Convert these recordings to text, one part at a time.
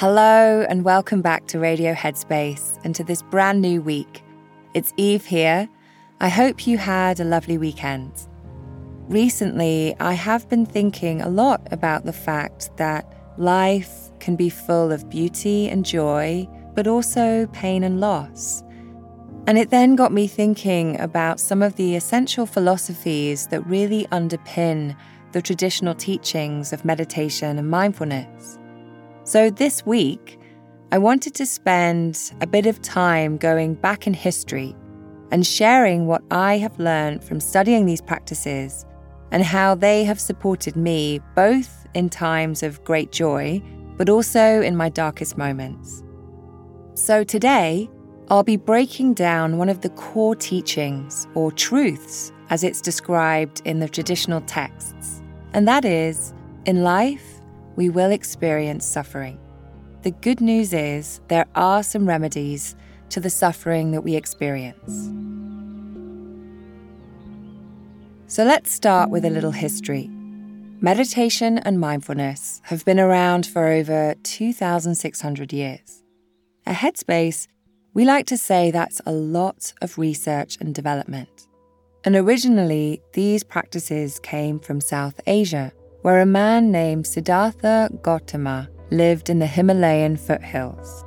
Hello, and welcome back to Radio Headspace and to this brand new week. It's Eve here. I hope you had a lovely weekend. Recently, I have been thinking a lot about the fact that life can be full of beauty and joy, but also pain and loss. And it then got me thinking about some of the essential philosophies that really underpin the traditional teachings of meditation and mindfulness. So this week, I wanted to spend a bit of time going back in history and sharing what I have learned from studying these practices and how they have supported me both in times of great joy, but also in my darkest moments. So today, I'll be breaking down one of the core teachings or truths as it's described in the traditional texts, and that is in life, we will experience suffering. The good news is there are some remedies to the suffering that we experience. So let's start with a little history. Meditation and mindfulness have been around for over 2,600 years. At Headspace, we like to say that's a lot of research and development. And originally, these practices came from South Asia, where a man named Siddhartha Gautama lived in the Himalayan foothills.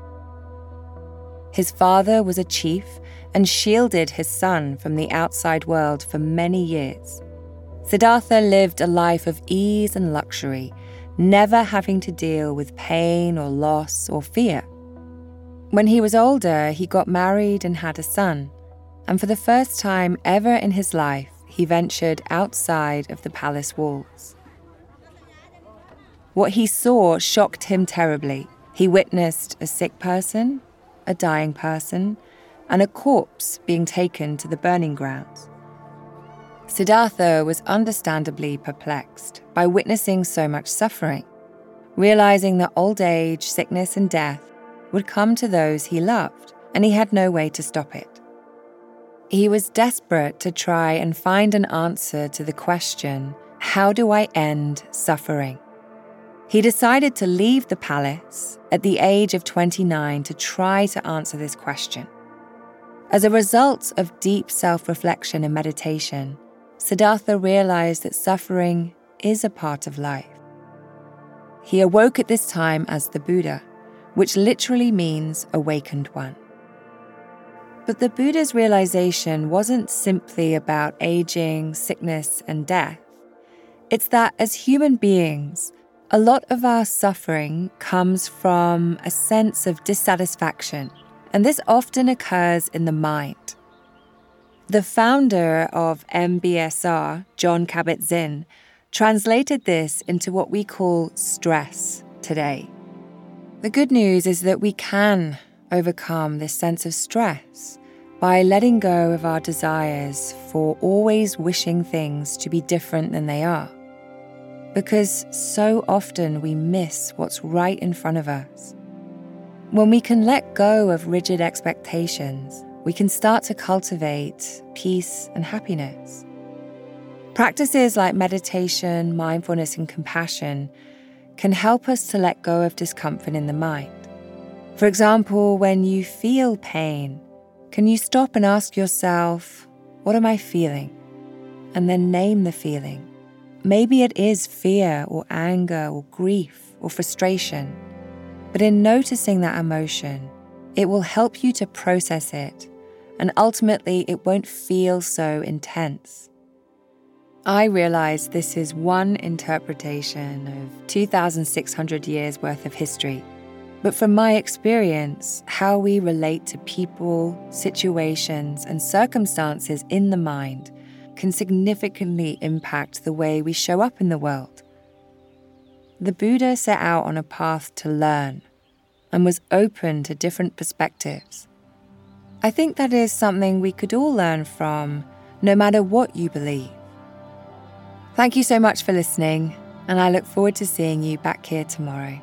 His father was a chief and shielded his son from the outside world for many years. Siddhartha lived a life of ease and luxury, never having to deal with pain or loss or fear. When he was older, he got married and had a son, and for the first time ever in his life, he ventured outside of the palace walls. What he saw shocked him terribly. He witnessed a sick person, a dying person, and a corpse being taken to the burning grounds. Siddhartha was understandably perplexed by witnessing so much suffering, realizing that old age, sickness, and death would come to those he loved, and he had no way to stop it. He was desperate to try and find an answer to the question how do I end suffering? He decided to leave the palace at the age of 29 to try to answer this question. As a result of deep self reflection and meditation, Siddhartha realized that suffering is a part of life. He awoke at this time as the Buddha, which literally means awakened one. But the Buddha's realization wasn't simply about aging, sickness, and death. It's that as human beings, a lot of our suffering comes from a sense of dissatisfaction, and this often occurs in the mind. The founder of MBSR, Jon Kabat Zinn, translated this into what we call stress today. The good news is that we can overcome this sense of stress by letting go of our desires for always wishing things to be different than they are. Because so often we miss what's right in front of us. When we can let go of rigid expectations, we can start to cultivate peace and happiness. Practices like meditation, mindfulness, and compassion can help us to let go of discomfort in the mind. For example, when you feel pain, can you stop and ask yourself, What am I feeling? And then name the feeling. Maybe it is fear or anger or grief or frustration. But in noticing that emotion, it will help you to process it, and ultimately, it won't feel so intense. I realize this is one interpretation of 2,600 years worth of history. But from my experience, how we relate to people, situations, and circumstances in the mind can significantly impact the way we show up in the world. The Buddha set out on a path to learn and was open to different perspectives. I think that is something we could all learn from, no matter what you believe. Thank you so much for listening, and I look forward to seeing you back here tomorrow.